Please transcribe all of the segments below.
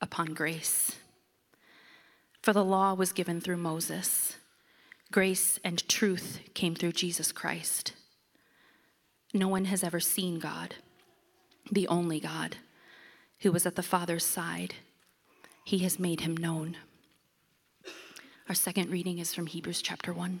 upon grace. For the law was given through Moses, grace and truth came through Jesus Christ. No one has ever seen God, the only God who was at the Father's side. He has made him known. Our second reading is from Hebrews chapter 1.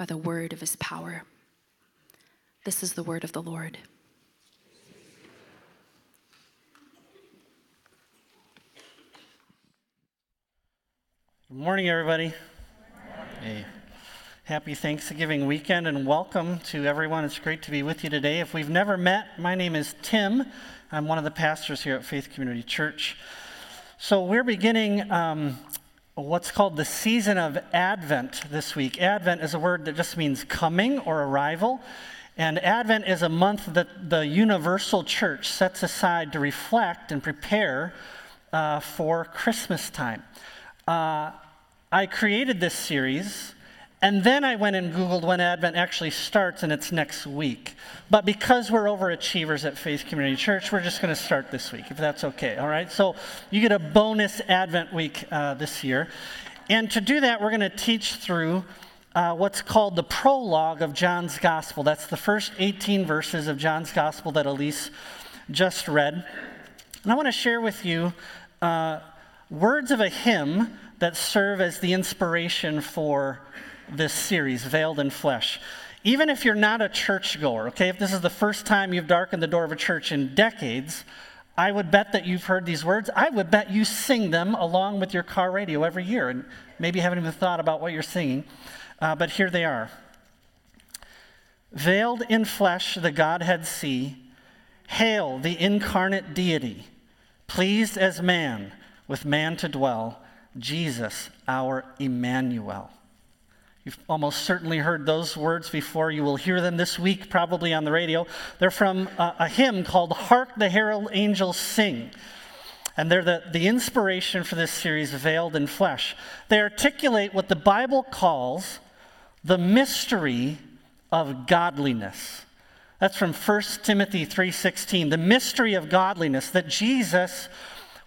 by the word of his power. This is the word of the Lord. Good morning, everybody. Hey. Happy Thanksgiving weekend and welcome to everyone. It's great to be with you today. If we've never met, my name is Tim. I'm one of the pastors here at Faith Community Church. So we're beginning um, what's called the season of Advent this week. Advent is a word that just means coming or arrival. And Advent is a month that the universal church sets aside to reflect and prepare uh, for Christmas time uh, I created this series, and then I went and Googled when Advent actually starts, and it's next week. But because we're overachievers at Faith Community Church, we're just going to start this week, if that's okay. All right? So you get a bonus Advent week uh, this year. And to do that, we're going to teach through uh, what's called the prologue of John's Gospel. That's the first 18 verses of John's Gospel that Elise just read. And I want to share with you uh, words of a hymn that serve as the inspiration for this series, Veiled in Flesh. Even if you're not a churchgoer, okay, if this is the first time you've darkened the door of a church in decades, I would bet that you've heard these words. I would bet you sing them along with your car radio every year, and maybe haven't even thought about what you're singing, uh, but here they are. Veiled in flesh, the Godhead see. Hail the incarnate deity, pleased as man with man to dwell, Jesus, our Emmanuel. You've almost certainly heard those words before. You will hear them this week, probably on the radio. They're from a, a hymn called Hark the Herald Angels Sing. and they're the, the inspiration for this series, Veiled in Flesh. They articulate what the Bible calls the mystery of godliness. That's from 1 Timothy 3:16, the mystery of godliness that Jesus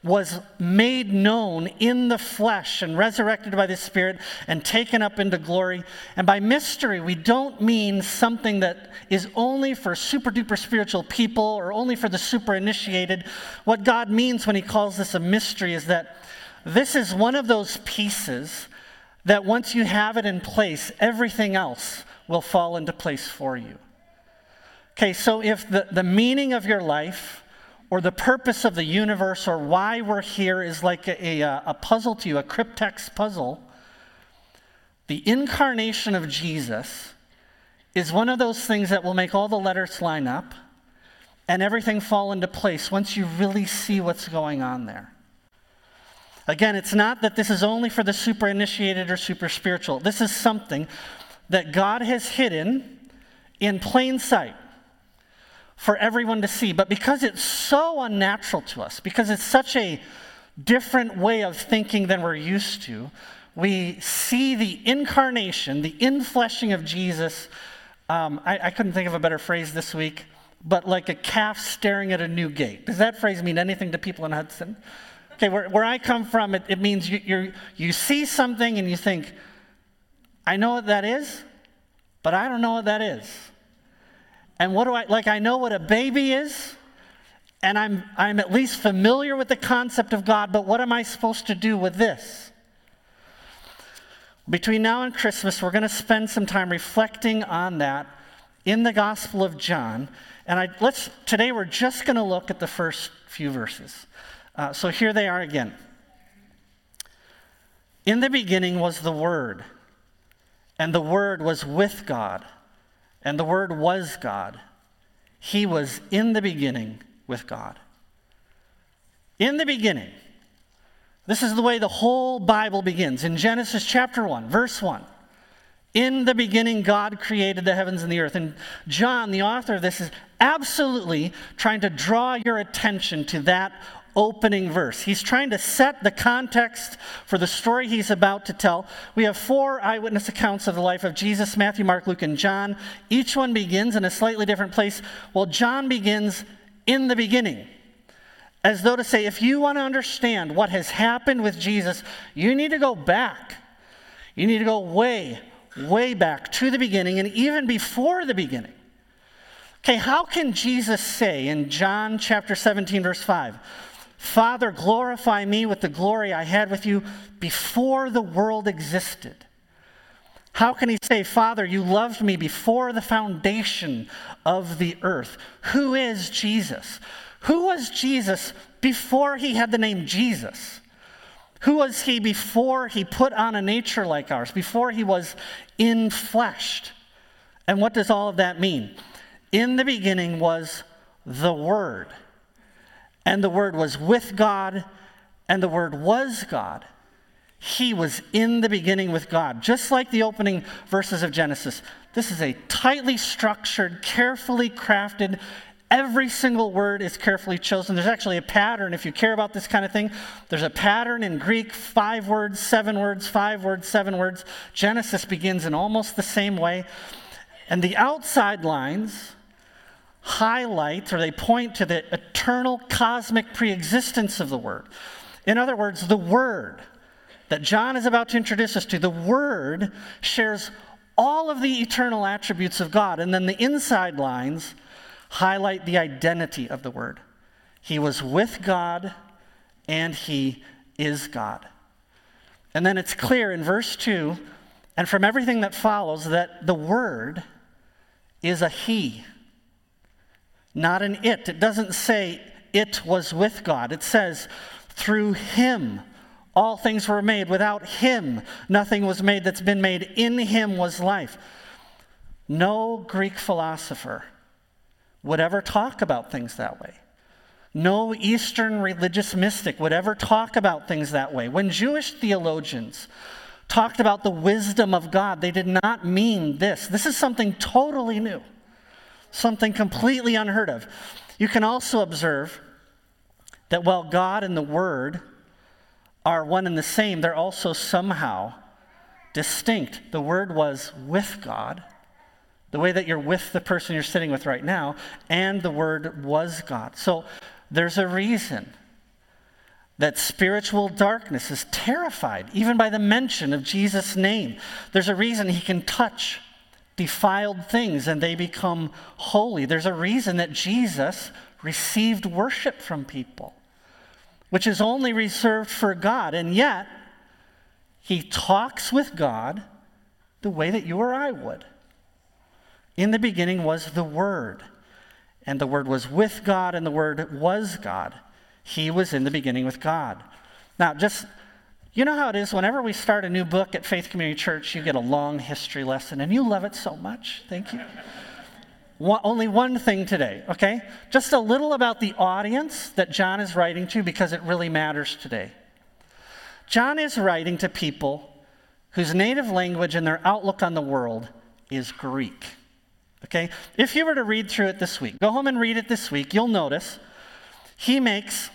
was made known in the flesh and resurrected by the Spirit and taken up into glory. And by mystery, we don't mean something that is only for super duper spiritual people or only for the super initiated. What God means when He calls this a mystery is that this is one of those pieces that once you have it in place, everything else will fall into place for you. Okay, so if the, the meaning of your life, or the purpose of the universe or why we're here is like a, a, a puzzle to you, a cryptex puzzle, the incarnation of Jesus is one of those things that will make all the letters line up and everything fall into place once you really see what's going on there. Again, it's not that this is only for the super initiated or super spiritual. This is something that God has hidden in plain sight for everyone to see. But because it's so unnatural to us, because it's such a different way of thinking than we're used to, we see the incarnation, the infleshing of Jesus. Um, I, I couldn't think of a better phrase this week, but like a calf staring at a new gate. Does that phrase mean anything to people in Hudson? Okay, where, where I come from, it, it means you, you you see something and you think, I know what that is, but I don't know what that is. And what do I, like, I know what a baby is, and I'm, I'm at least familiar with the concept of God, but what am I supposed to do with this? Between now and Christmas, we're going to spend some time reflecting on that in the Gospel of John. And I, let's, today we're just going to look at the first few verses. Uh, so here they are again. In the beginning was the Word, and the Word was with God and the Word was God. He was in the beginning with God. In the beginning. This is the way the whole Bible begins. In Genesis chapter 1, verse 1. In the beginning, God created the heavens and the earth. And John, the author of this, is absolutely trying to draw your attention to that opening verse. He's trying to set the context for the story he's about to tell. We have four eyewitness accounts of the life of Jesus Matthew, Mark, Luke, and John. Each one begins in a slightly different place. Well, John begins in the beginning. As though to say, if you want to understand what has happened with Jesus, you need to go back. You need to go way, way back to the beginning and even before the beginning. Okay, how can Jesus say in John chapter 17, verse 5, Father, glorify me with the glory I had with you before the world existed. How can he say, Father, you loved me before the foundation of the earth? Who is Jesus? Who was Jesus before he had the name Jesus? Who was he before he put on a nature like ours, before he was infleshed? And what does all of that mean? In the beginning was the Word and the Word was with God, and the Word was God. He was in the beginning with God. Just like the opening verses of Genesis, this is a tightly structured, carefully crafted, every single word is carefully chosen. There's actually a pattern. If you care about this kind of thing, there's a pattern in Greek five words, seven words, five words, seven words. Genesis begins in almost the same way. And the outside lines, highlight or they point to the eternal cosmic preexistence of the Word. In other words, the Word that John is about to introduce us to, the Word shares all of the eternal attributes of God. And then the inside lines highlight the identity of the Word. He was with God and He is God. And then it's clear in verse 2 and from everything that follows that the Word is a He not an it. It doesn't say it was with God. It says through him all things were made. Without him nothing was made that's been made. In him was life. No Greek philosopher would ever talk about things that way. No Eastern religious mystic would ever talk about things that way. When Jewish theologians talked about the wisdom of God, they did not mean this. This is something totally new something completely unheard of. You can also observe that while God and the Word are one and the same, they're also somehow distinct. The Word was with God, the way that you're with the person you're sitting with right now, and the Word was God. So there's a reason that spiritual darkness is terrified, even by the mention of Jesus' name. There's a reason he can touch defiled things and they become holy. There's a reason that Jesus received worship from people, which is only reserved for God. And yet, he talks with God the way that you or I would. In the beginning was the Word, and the Word was with God, and the Word was God. He was in the beginning with God. Now, just you know how it is whenever we start a new book at Faith Community Church, you get a long history lesson, and you love it so much. Thank you. One, only one thing today, okay? Just a little about the audience that John is writing to because it really matters today. John is writing to people whose native language and their outlook on the world is Greek. Okay? If you were to read through it this week, go home and read it this week, you'll notice he makes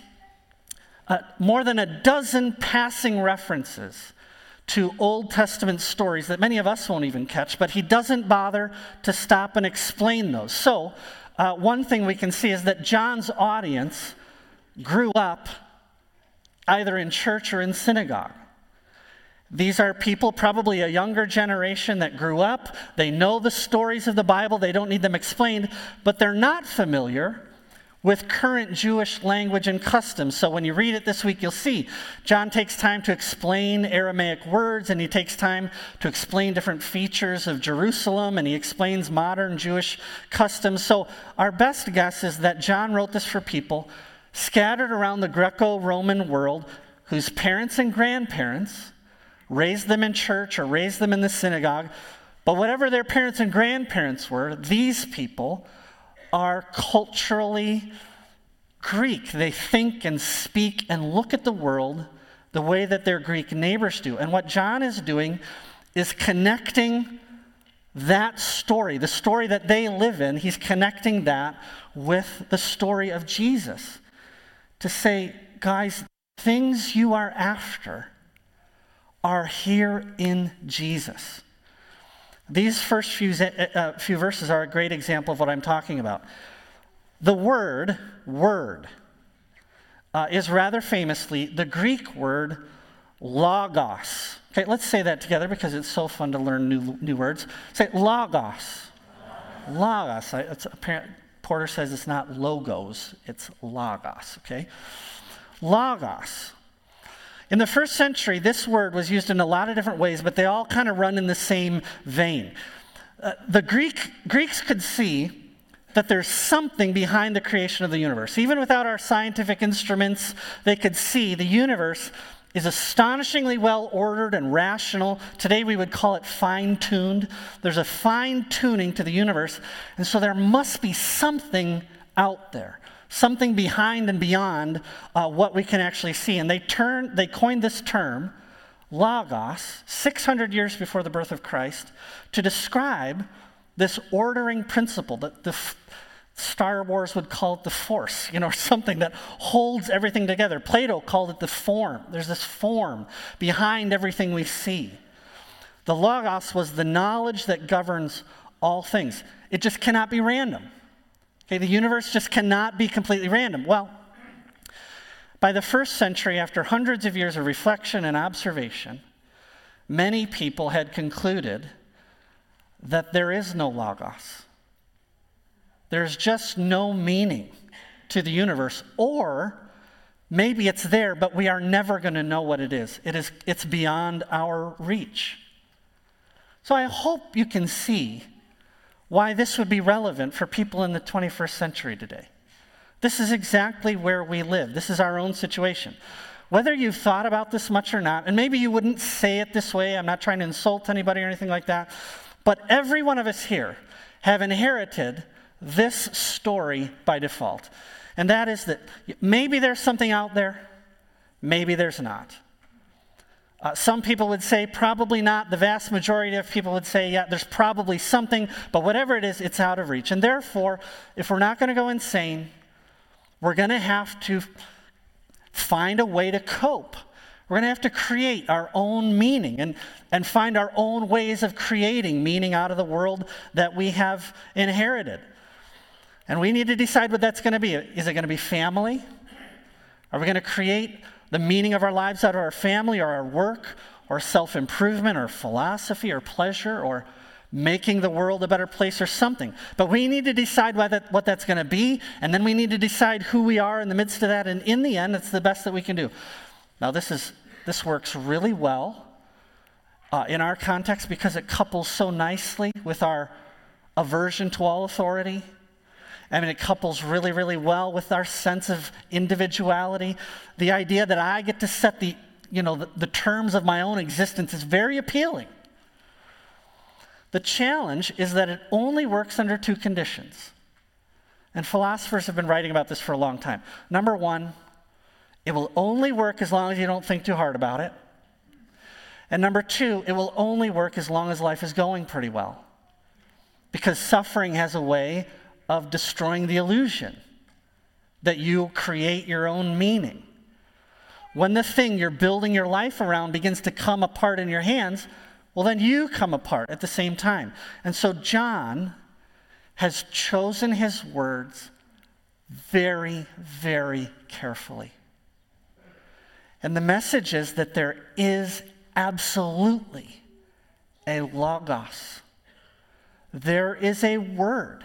uh, more than a dozen passing references to Old Testament stories that many of us won't even catch, but he doesn't bother to stop and explain those. So, uh, one thing we can see is that John's audience grew up either in church or in synagogue. These are people, probably a younger generation that grew up. They know the stories of the Bible, they don't need them explained, but they're not familiar with current Jewish language and customs. So when you read it this week, you'll see John takes time to explain Aramaic words and he takes time to explain different features of Jerusalem and he explains modern Jewish customs. So our best guess is that John wrote this for people scattered around the Greco Roman world whose parents and grandparents raised them in church or raised them in the synagogue. But whatever their parents and grandparents were, these people are culturally Greek. They think and speak and look at the world the way that their Greek neighbors do. And what John is doing is connecting that story, the story that they live in, he's connecting that with the story of Jesus to say, guys, things you are after are here in Jesus. These first few, uh, uh, few verses are a great example of what I'm talking about. The word, word, uh, is rather famously the Greek word logos. Okay, let's say that together because it's so fun to learn new, new words. Say logos. Logos. It's apparent, Porter says it's not logos, it's logos, okay? Logos. In the first century, this word was used in a lot of different ways, but they all kind of run in the same vein. Uh, the Greek, Greeks could see that there's something behind the creation of the universe. Even without our scientific instruments, they could see the universe is astonishingly well ordered and rational. Today we would call it fine tuned. There's a fine tuning to the universe, and so there must be something out there something behind and beyond uh, what we can actually see. And they, turn, they coined this term, logos, 600 years before the birth of Christ, to describe this ordering principle that the Star Wars would call it the force, you know, something that holds everything together. Plato called it the form. There's this form behind everything we see. The Logos was the knowledge that governs all things. It just cannot be random. Okay, the universe just cannot be completely random. Well, by the first century, after hundreds of years of reflection and observation, many people had concluded that there is no logos. There's just no meaning to the universe, or maybe it's there, but we are never going to know what it is. It is it's beyond our reach. So I hope you can see why this would be relevant for people in the 21st century today. This is exactly where we live. This is our own situation. Whether you've thought about this much or not, and maybe you wouldn't say it this way, I'm not trying to insult anybody or anything like that, but every one of us here have inherited this story by default. And that is that maybe there's something out there, maybe there's not. Uh, some people would say probably not. The vast majority of people would say, yeah, there's probably something, but whatever it is, it's out of reach. And therefore, if we're not going to go insane, we're going to have to find a way to cope. We're going to have to create our own meaning and, and find our own ways of creating meaning out of the world that we have inherited. And we need to decide what that's going to be. Is it going to be family? Are we going to create the meaning of our lives out of our family or our work or self improvement or philosophy or pleasure or making the world a better place or something. But we need to decide what, that, what that's going to be, and then we need to decide who we are in the midst of that. And in the end, it's the best that we can do. Now, this, is, this works really well uh, in our context because it couples so nicely with our aversion to all authority. I mean, it couples really, really well with our sense of individuality. The idea that I get to set the, you know, the, the terms of my own existence is very appealing. The challenge is that it only works under two conditions. And philosophers have been writing about this for a long time. Number one, it will only work as long as you don't think too hard about it. And number two, it will only work as long as life is going pretty well. Because suffering has a way of destroying the illusion that you create your own meaning. When the thing you're building your life around begins to come apart in your hands, well, then you come apart at the same time. And so John has chosen his words very, very carefully. And the message is that there is absolutely a logos, there is a word,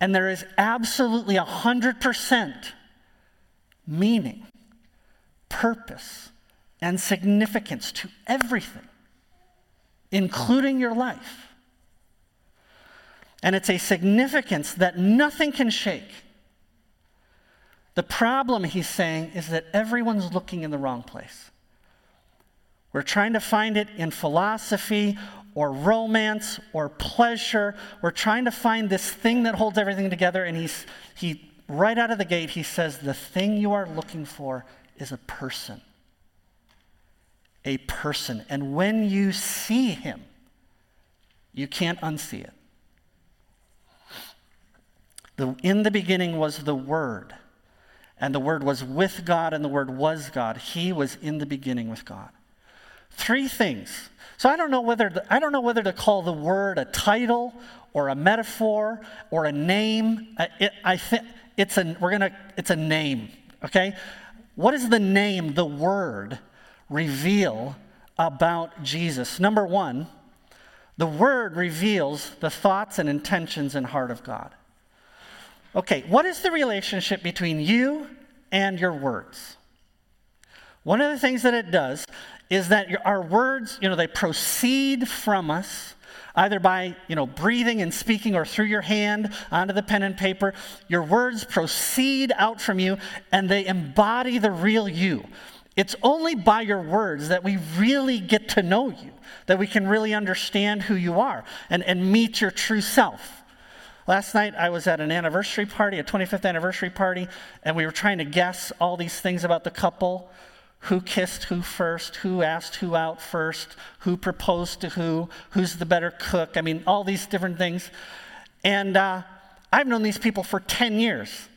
and there is absolutely 100% meaning, purpose, and significance to everything including your life. And it's a significance that nothing can shake. The problem, he's saying, is that everyone's looking in the wrong place. We're trying to find it in philosophy or romance or pleasure. We're trying to find this thing that holds everything together. And he's, he, right out of the gate, he says, The thing you are looking for is a person a person. And when you see him, you can't unsee it. The, in the beginning was the Word, and the Word was with God, and the Word was God. He was in the beginning with God. Three things. So I don't know whether to, I don't know whether to call the Word a title or a metaphor or a name. It, I think it's a we're gonna it's a name. Okay, what is the name? The Word reveal about Jesus? Number one, the Word reveals the thoughts and intentions and heart of God. Okay, what is the relationship between you and your words? One of the things that it does is that our words, you know, they proceed from us either by, you know, breathing and speaking or through your hand onto the pen and paper. Your words proceed out from you and they embody the real you. It's only by your words that we really get to know you, that we can really understand who you are and, and meet your true self. Last night I was at an anniversary party, a 25th anniversary party, and we were trying to guess all these things about the couple who kissed who first, who asked who out first, who proposed to who, who's the better cook. I mean, all these different things. And uh, I've known these people for 10 years.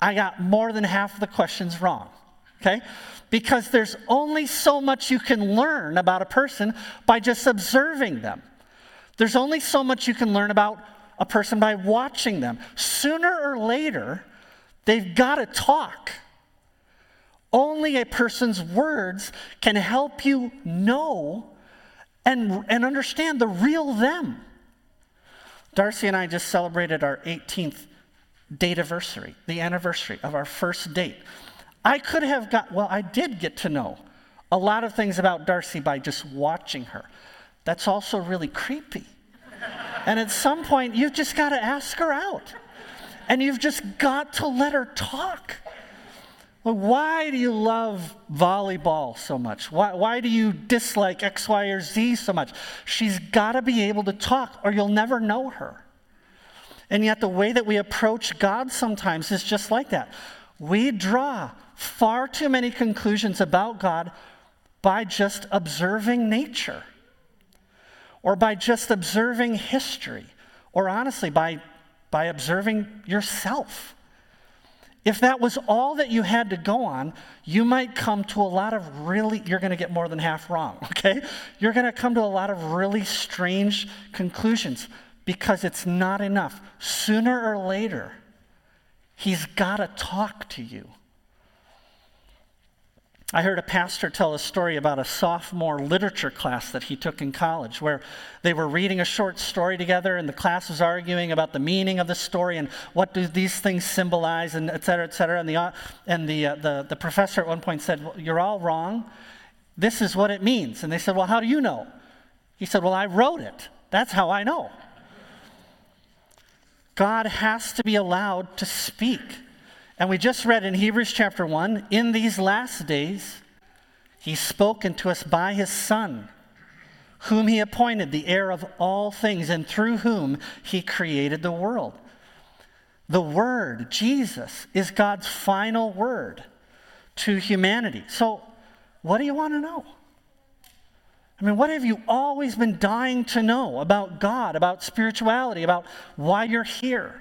I got more than half the questions wrong. Okay? because there's only so much you can learn about a person by just observing them. There's only so much you can learn about a person by watching them. Sooner or later, they've got to talk. Only a person's words can help you know and, and understand the real them. Darcy and I just celebrated our 18th date anniversary, the anniversary of our first date. I could have got, well, I did get to know a lot of things about Darcy by just watching her. That's also really creepy. and at some point, you've just got to ask her out. And you've just got to let her talk. Well, why do you love volleyball so much? Why, why do you dislike X, Y, or Z so much? She's got to be able to talk, or you'll never know her. And yet, the way that we approach God sometimes is just like that. We draw far too many conclusions about God by just observing nature or by just observing history or honestly by, by observing yourself. If that was all that you had to go on, you might come to a lot of really, you're going to get more than half wrong, okay? You're going to come to a lot of really strange conclusions because it's not enough. Sooner or later, he's got to talk to you. I heard a pastor tell a story about a sophomore literature class that he took in college where they were reading a short story together and the class was arguing about the meaning of the story and what do these things symbolize and et cetera, et cetera. And the, and the, uh, the, the professor at one point said, well, You're all wrong. This is what it means. And they said, Well, how do you know? He said, Well, I wrote it. That's how I know. God has to be allowed to speak. And we just read in Hebrews chapter 1 in these last days, he spoke unto us by his Son, whom he appointed the heir of all things, and through whom he created the world. The Word, Jesus, is God's final word to humanity. So, what do you want to know? I mean, what have you always been dying to know about God, about spirituality, about why you're here?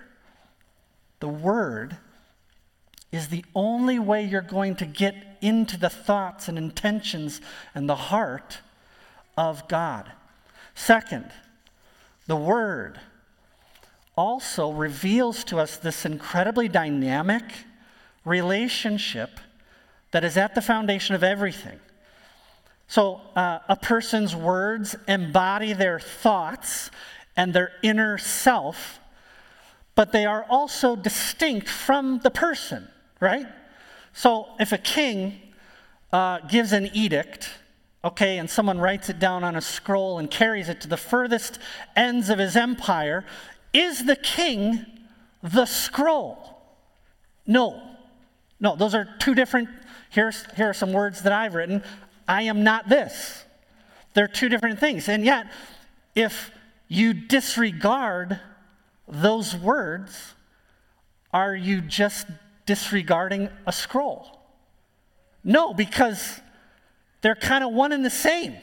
The Word is the only way you're going to get into the thoughts and intentions and the heart of God. Second, the Word also reveals to us this incredibly dynamic relationship that is at the foundation of everything. So, uh, a person's words embody their thoughts and their inner self, but they are also distinct from the person right? So if a king uh, gives an edict, okay, and someone writes it down on a scroll and carries it to the furthest ends of his empire, is the king the scroll? No. No, those are two different. Here's, here are some words that I've written. I am not this. They're two different things. And yet, if you disregard those words, are you just disregarding a scroll. No, because they're kind of one and the same.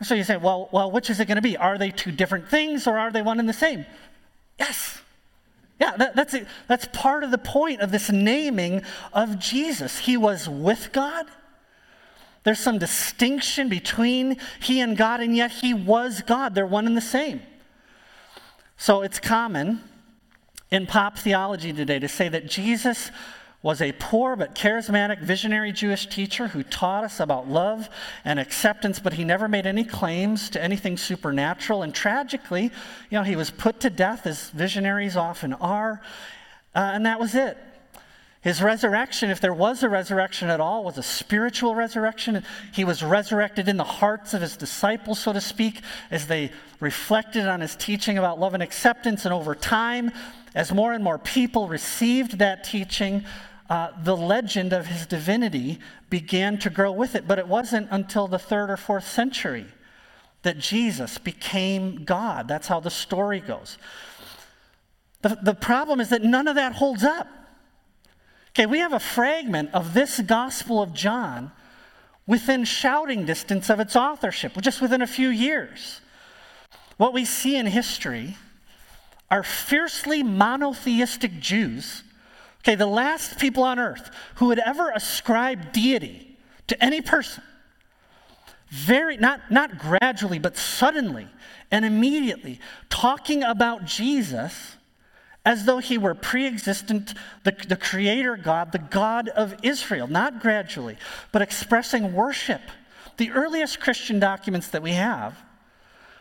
So you say, well, well, which is it going to be? Are they two different things or are they one and the same? Yes. Yeah, that, that's, it. that's part of the point of this naming of Jesus. He was with God. There's some distinction between he and God, and yet he was God. They're one and the same. So it's common in pop theology today to say that Jesus was a poor but charismatic visionary Jewish teacher who taught us about love and acceptance, but he never made any claims to anything supernatural. And tragically, you know, he was put to death, as visionaries often are, uh, and that was it. His resurrection, if there was a resurrection at all, was a spiritual resurrection. He was resurrected in the hearts of his disciples, so to speak, as they reflected on his teaching about love and acceptance. And over time, as more and more people received that teaching, uh, the legend of his divinity began to grow with it. But it wasn't until the third or fourth century that Jesus became God. That's how the story goes. The, the problem is that none of that holds up. Okay, we have a fragment of this Gospel of John within shouting distance of its authorship, just within a few years. What we see in history are fiercely monotheistic Jews, okay, the last people on earth who would ever ascribe deity to any person. Very, not, not gradually, but suddenly and immediately, talking about Jesus as though he were pre existent, the, the creator God, the God of Israel, not gradually, but expressing worship. The earliest Christian documents that we have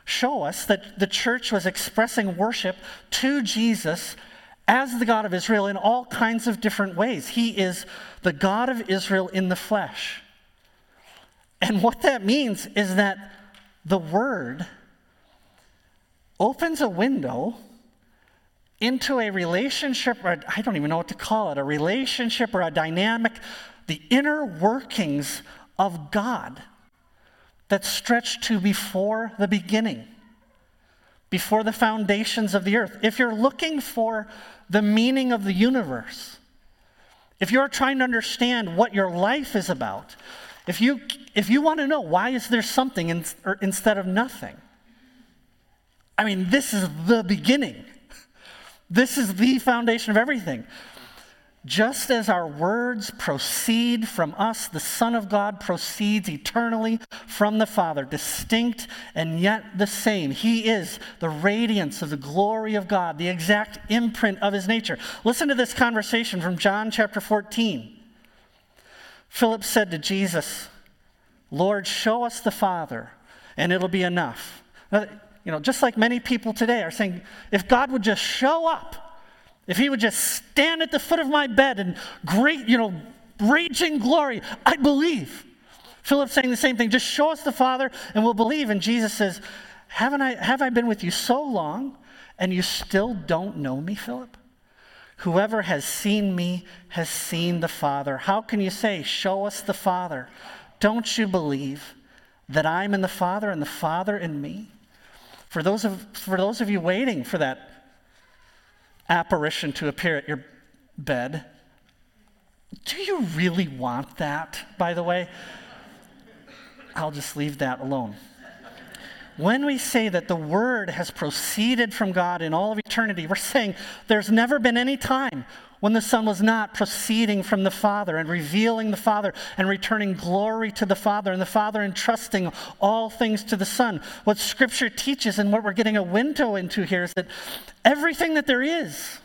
show us that the church was expressing worship to Jesus as the God of Israel in all kinds of different ways. He is the God of Israel in the flesh. And what that means is that the Word opens a window into a relationship, or I don't even know what to call it, a relationship or a dynamic, the inner workings of God that stretch to before the beginning, before the foundations of the earth. If you're looking for the meaning of the universe, if you're trying to understand what your life is about, if you, if you want to know why is there something in, instead of nothing, I mean, this is the beginning. This is the foundation of everything. Just as our words proceed from us, the Son of God proceeds eternally from the Father, distinct and yet the same. He is the radiance of the glory of God, the exact imprint of his nature. Listen to this conversation from John chapter 14. Philip said to Jesus, Lord, show us the Father, and it'll be enough. You know, just like many people today are saying, if God would just show up, if he would just stand at the foot of my bed and great, you know, raging glory, I believe. Philip's saying the same thing. Just show us the Father and we'll believe. And Jesus says, Haven't I, have I been with you so long and you still don't know me, Philip? Whoever has seen me has seen the Father. How can you say, Show us the Father? Don't you believe that I'm in the Father and the Father in me? For those of, for those of you waiting for that apparition to appear at your bed. Do you really want that, by the way? I'll just leave that alone. When we say that the Word has proceeded from God in all of eternity, we're saying there's never been any time when the Son was not proceeding from the Father and revealing the Father and returning glory to the Father, and the Father entrusting all things to the Son. What Scripture teaches and what we're getting a window into here is that everything that there is,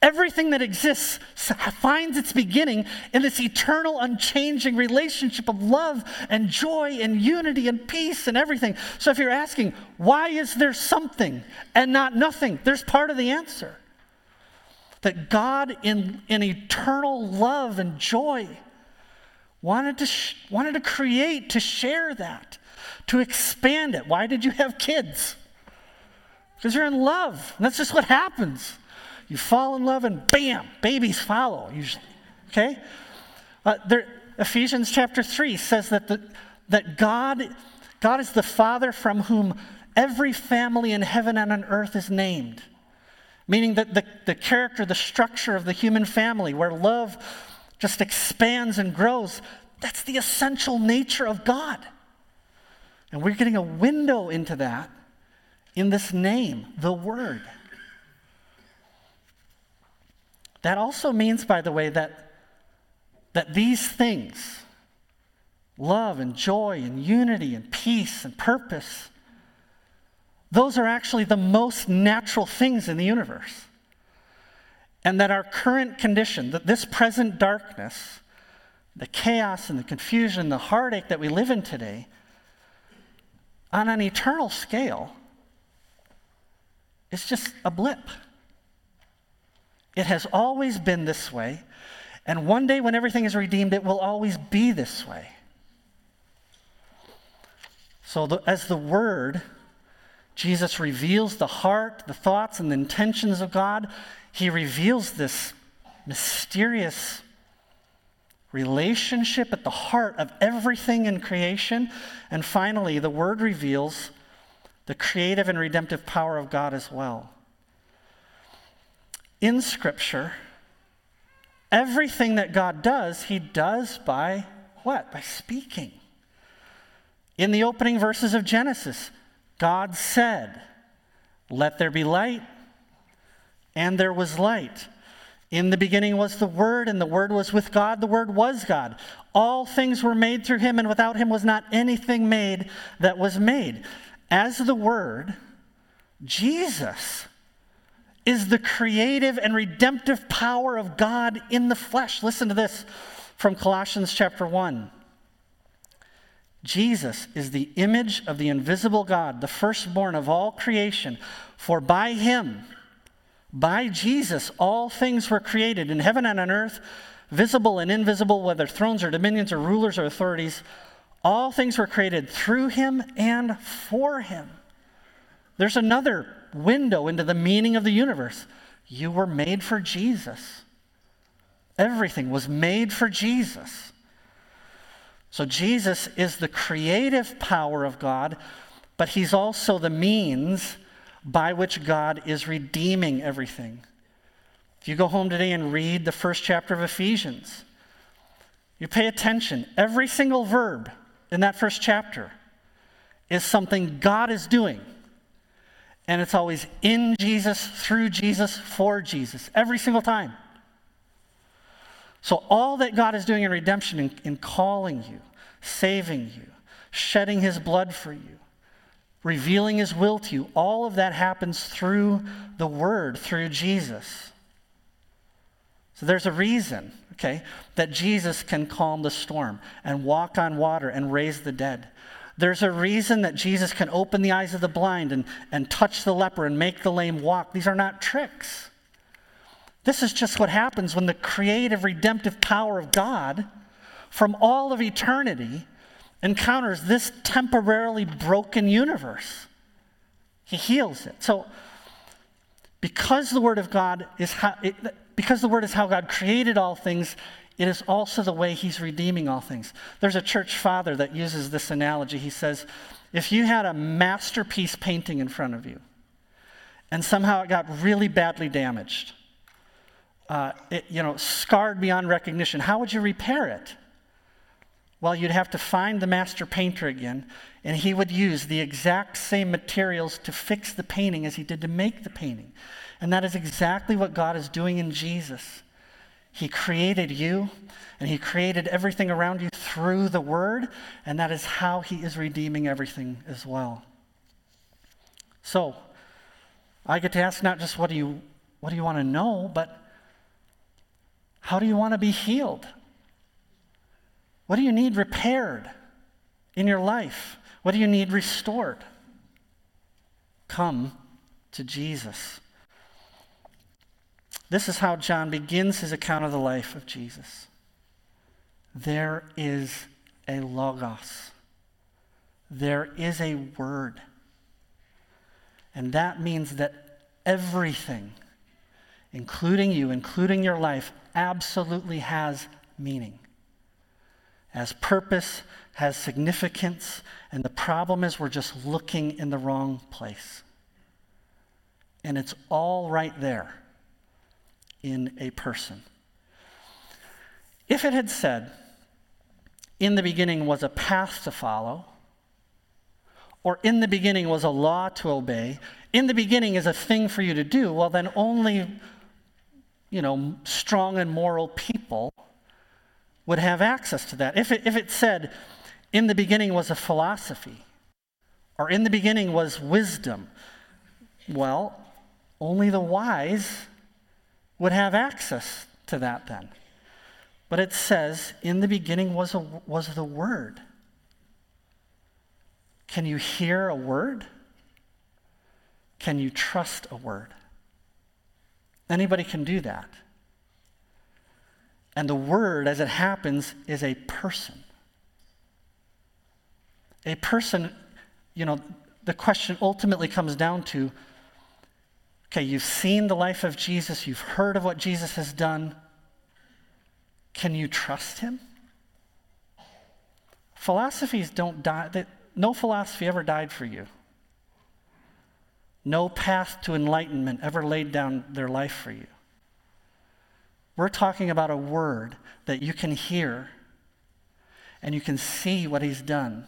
Everything that exists finds its beginning in this eternal, unchanging relationship of love and joy and unity and peace and everything. So, if you're asking, why is there something and not nothing? There's part of the answer. That God, in, in eternal love and joy, wanted to, sh- wanted to create, to share that, to expand it. Why did you have kids? Because you're in love. And that's just what happens. You fall in love, and bam, babies follow, usually. Okay? Uh, there, Ephesians chapter 3 says that, the, that God, God is the Father from whom every family in heaven and on earth is named meaning that the, the character, the structure of the human family, where love just expands and grows, that's the essential nature of God. And we're getting a window into that in this name, the Word. That also means, by the way, that, that these things, love and joy and unity and peace and purpose, those are actually the most natural things in the universe. And that our current condition, that this present darkness, the chaos and the confusion, the heartache that we live in today, on an eternal scale, it's just a blip. It has always been this way, and one day when everything is redeemed, it will always be this way. So, the, as the Word, Jesus reveals the heart, the thoughts, and the intentions of God. He reveals this mysterious relationship at the heart of everything in creation. And finally, the Word reveals the creative and redemptive power of God as well. In Scripture, everything that God does, He does by what? By speaking. In the opening verses of Genesis, God said, Let there be light, and there was light. In the beginning was the Word, and the Word was with God. The Word was God. All things were made through him, and without him was not anything made that was made. As the Word, Jesus is the creative and redemptive power of God in the flesh. Listen to this from Colossians chapter 1. Jesus is the image of the invisible God, the firstborn of all creation. For by him, by Jesus, all things were created in heaven and on earth, visible and invisible, whether thrones or dominions or rulers or authorities. All things were created through him and for him. There's another window into the meaning of the universe. You were made for Jesus. Everything was made for Jesus. So Jesus is the creative power of God, but he's also the means by which God is redeeming everything. If you go home today and read the first chapter of Ephesians, you pay attention. Every single verb in that first chapter is something God is doing. And it's always in Jesus, through Jesus, for Jesus, every single time. So, all that God is doing in redemption, in, in calling you, saving you, shedding his blood for you, revealing his will to you, all of that happens through the Word, through Jesus. So, there's a reason, okay, that Jesus can calm the storm and walk on water and raise the dead. There's a reason that Jesus can open the eyes of the blind and, and touch the leper and make the lame walk. These are not tricks. This is just what happens when the creative, redemptive power of God from all of eternity encounters this temporarily broken universe. He heals it. So, because the Word of God is how, it, because the Word is how God created all things, it is also the way he's redeeming all things. There's a church father that uses this analogy. He says, if you had a masterpiece painting in front of you and somehow it got really badly damaged, uh, it, you know, scarred beyond recognition, how would you repair it? Well, you'd have to find the master painter again, and he would use the exact same materials to fix the painting as he did to make the painting. And that is exactly what God is doing in Jesus. He created you, and He created everything around you through the Word, and that is how He is redeeming everything as well. So, I get to ask not just what do you, what do you want to know, but how do you want to be healed? What do you need repaired in your life? What do you need restored? Come to Jesus. This is how John begins his account of the life of Jesus. There is a logos, there is a word. And that means that everything, including you, including your life, absolutely has meaning, has purpose, has significance, and the problem is we're just looking in the wrong place. And it's all right there in a person. If it had said, in the beginning was a path to follow, or in the beginning was a law to obey, in the beginning is a thing for you to do, well, then only, you know, strong and moral people would have access to that. If it, if it said, in the beginning was a philosophy, or in the beginning was wisdom, well, only the wise would have access to that then. But it says, in the beginning was, a, was the Word. Can you hear a word? Can you trust a word? Anybody can do that. And the word, as it happens, is a person. A person, you know, the question ultimately comes down to Okay, you've seen the life of Jesus, you've heard of what Jesus has done. Can you trust him? Philosophies don't die, they, no philosophy ever died for you. No path to enlightenment ever laid down their life for you. We're talking about a word that you can hear and you can see what he's done.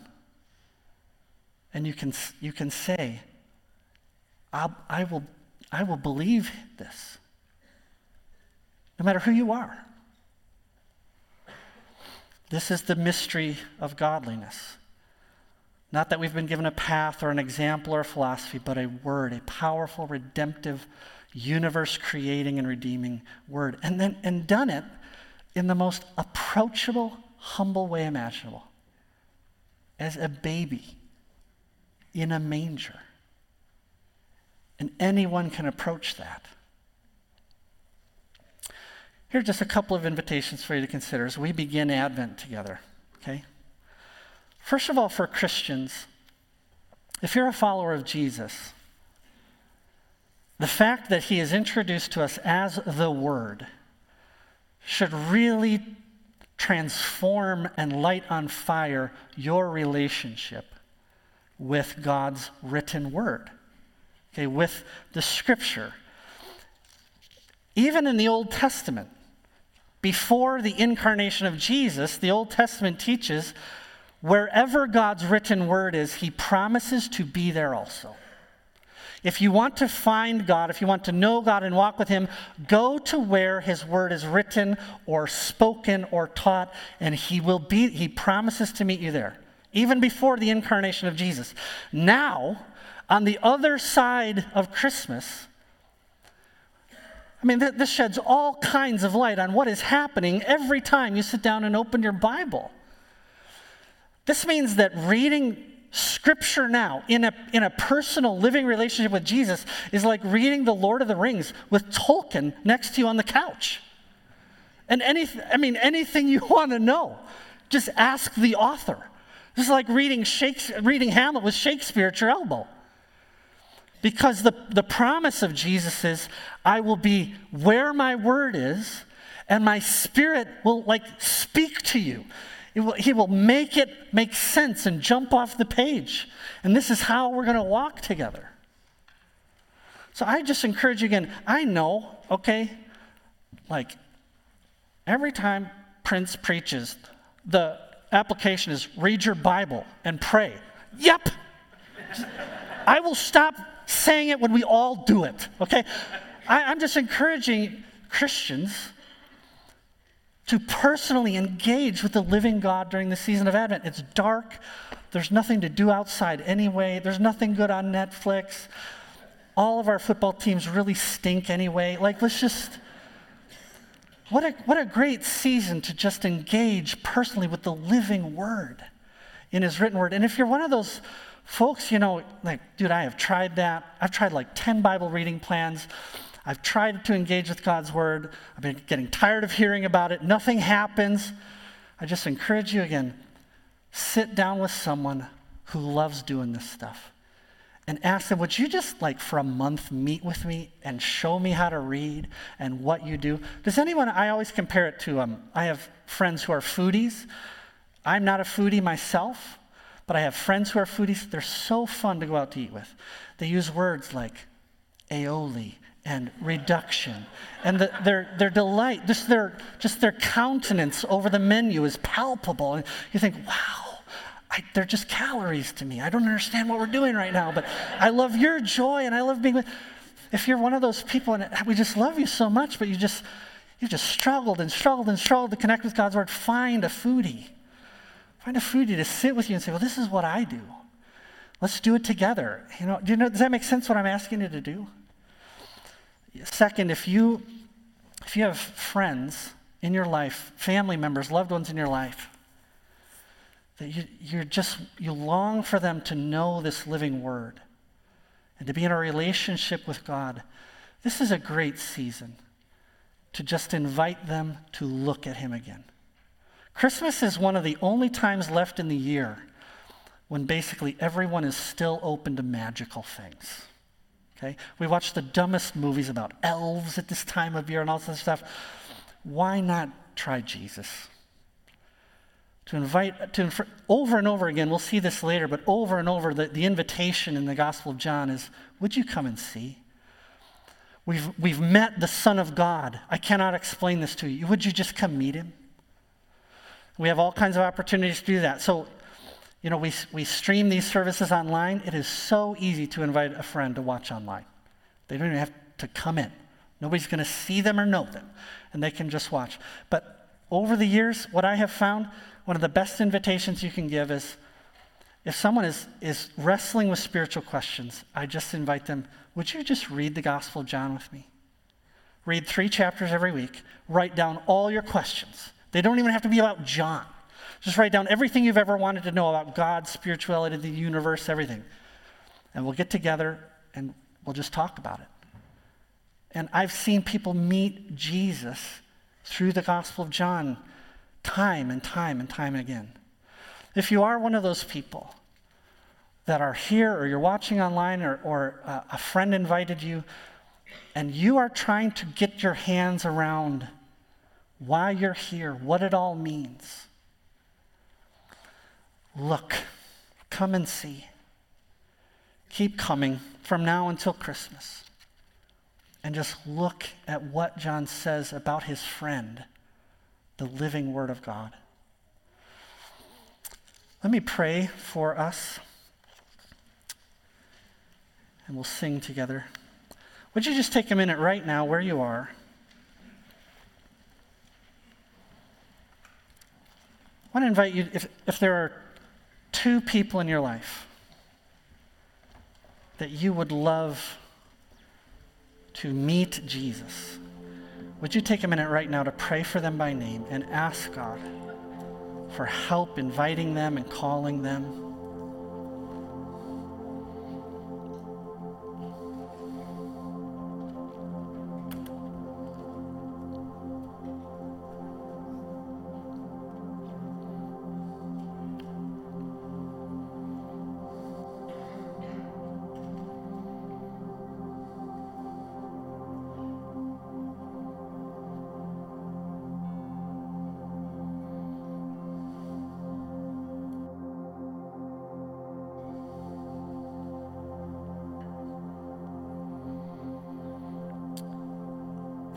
And you can, you can say, I will I will believe this, no matter who you are. This is the mystery of godliness. Not that we've been given a path or an example or a philosophy, but a word, a powerful, redemptive, universe creating and redeeming word. And then and done it in the most approachable, humble way imaginable. As a baby in a manger. And anyone can approach that. Here are just a couple of invitations for you to consider as we begin Advent together, okay? First of all, for Christians, if you're a follower of Jesus, the fact that he is introduced to us as the Word should really transform and light on fire your relationship with God's written Word okay, with the scripture. Even in the Old Testament, before the incarnation of Jesus, the Old Testament teaches wherever God's written word is, he promises to be there also. If you want to find God, if you want to know God and walk with Him, go to where His word is written or spoken or taught, and He will be, He promises to meet you there, even before the incarnation of Jesus. Now, on the other side of Christmas, I mean, th- this sheds all kinds of light on what is happening every time you sit down and open your Bible. This means that reading Scripture now in a, in a personal living relationship with Jesus is like reading The Lord of the Rings with Tolkien next to you on the couch. And anything, I mean, anything you want to know, just ask the author. This is like reading, Shakespeare, reading Hamlet with Shakespeare at your elbow. Because the, the promise of Jesus is, I will be where my word is, and my spirit will like speak to you. Will, he will make it make sense and jump off the page. And this is how we're going to walk together. So I just encourage you again. I know, okay, like every time Prince preaches, the application is read your Bible and pray. Yep. I will stop saying it when we all do it, okay? I, I'm just encouraging Christians to personally engage with the living God during the season of Advent. It's dark. There's nothing to do outside anyway. There's nothing good on Netflix. All of our football teams really stink anyway. Like, let's just. What a, what a great season to just engage personally with the living word in his written word. And if you're one of those folks, you know, like, dude, I have tried that. I've tried like 10 Bible reading plans. I've tried to engage with God's word. I've been getting tired of hearing about it. Nothing happens. I just encourage you again sit down with someone who loves doing this stuff and ask them, Would you just, like, for a month meet with me and show me how to read and what you do? Does anyone, I always compare it to, um, I have friends who are foodies. I'm not a foodie myself, but I have friends who are foodies. They're so fun to go out to eat with. They use words like aioli and reduction. And the, their, their delight, just their, just their countenance over the menu is palpable. And you think, wow, I, they're just calories to me. I don't understand what we're doing right now, but I love your joy and I love being with. If you're one of those people and we just love you so much, but you just, you just struggled and struggled and struggled to connect with God's word, find a foodie. Find a foodie to sit with you and say, well, this is what I do. Let's do it together. You know, do you know, does that make sense what I'm asking you to do? Second, if you, if you have friends in your life, family members, loved ones in your life, that you, you're just, you long for them to know this living word and to be in a relationship with God, this is a great season to just invite them to look at Him again. Christmas is one of the only times left in the year when basically everyone is still open to magical things. Okay? We watch the dumbest movies about elves at this time of year and all this stuff. Why not try Jesus? To invite, to over and over again, we'll see this later, but over and over, the, the invitation in the Gospel of John is Would you come and see? We've, we've met the Son of God. I cannot explain this to you. Would you just come meet him? We have all kinds of opportunities to do that. So you know, we, we stream these services online. It is so easy to invite a friend to watch online. They don't even have to come in. Nobody's going to see them or know them, and they can just watch. But over the years, what I have found, one of the best invitations you can give is if someone is, is wrestling with spiritual questions, I just invite them, would you just read the Gospel of John with me? Read three chapters every week, write down all your questions. They don't even have to be about John. Just write down everything you've ever wanted to know about God, spirituality, the universe, everything. And we'll get together and we'll just talk about it. And I've seen people meet Jesus through the Gospel of John time and time and time again. If you are one of those people that are here or you're watching online or, or uh, a friend invited you and you are trying to get your hands around why you're here, what it all means, Look, come and see. Keep coming from now until Christmas. And just look at what John says about his friend, the living Word of God. Let me pray for us. and we'll sing together. Would you just take a minute right now where you are? I want to invite you, if, if there are two people in your life that you would love to meet Jesus, would you take a minute right now to pray for them by name and ask God for help inviting them and calling them?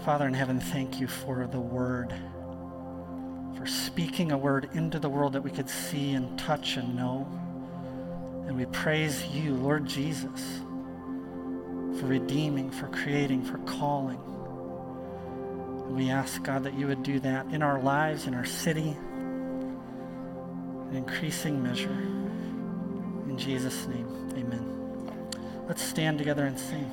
Father in heaven, thank you for the word, for speaking a word into the world that we could see and touch and know. And we praise you, Lord Jesus, for redeeming, for creating, for calling. And we ask, God, that you would do that in our lives, in our city, in increasing measure. In Jesus' name, amen. Let's stand together and sing.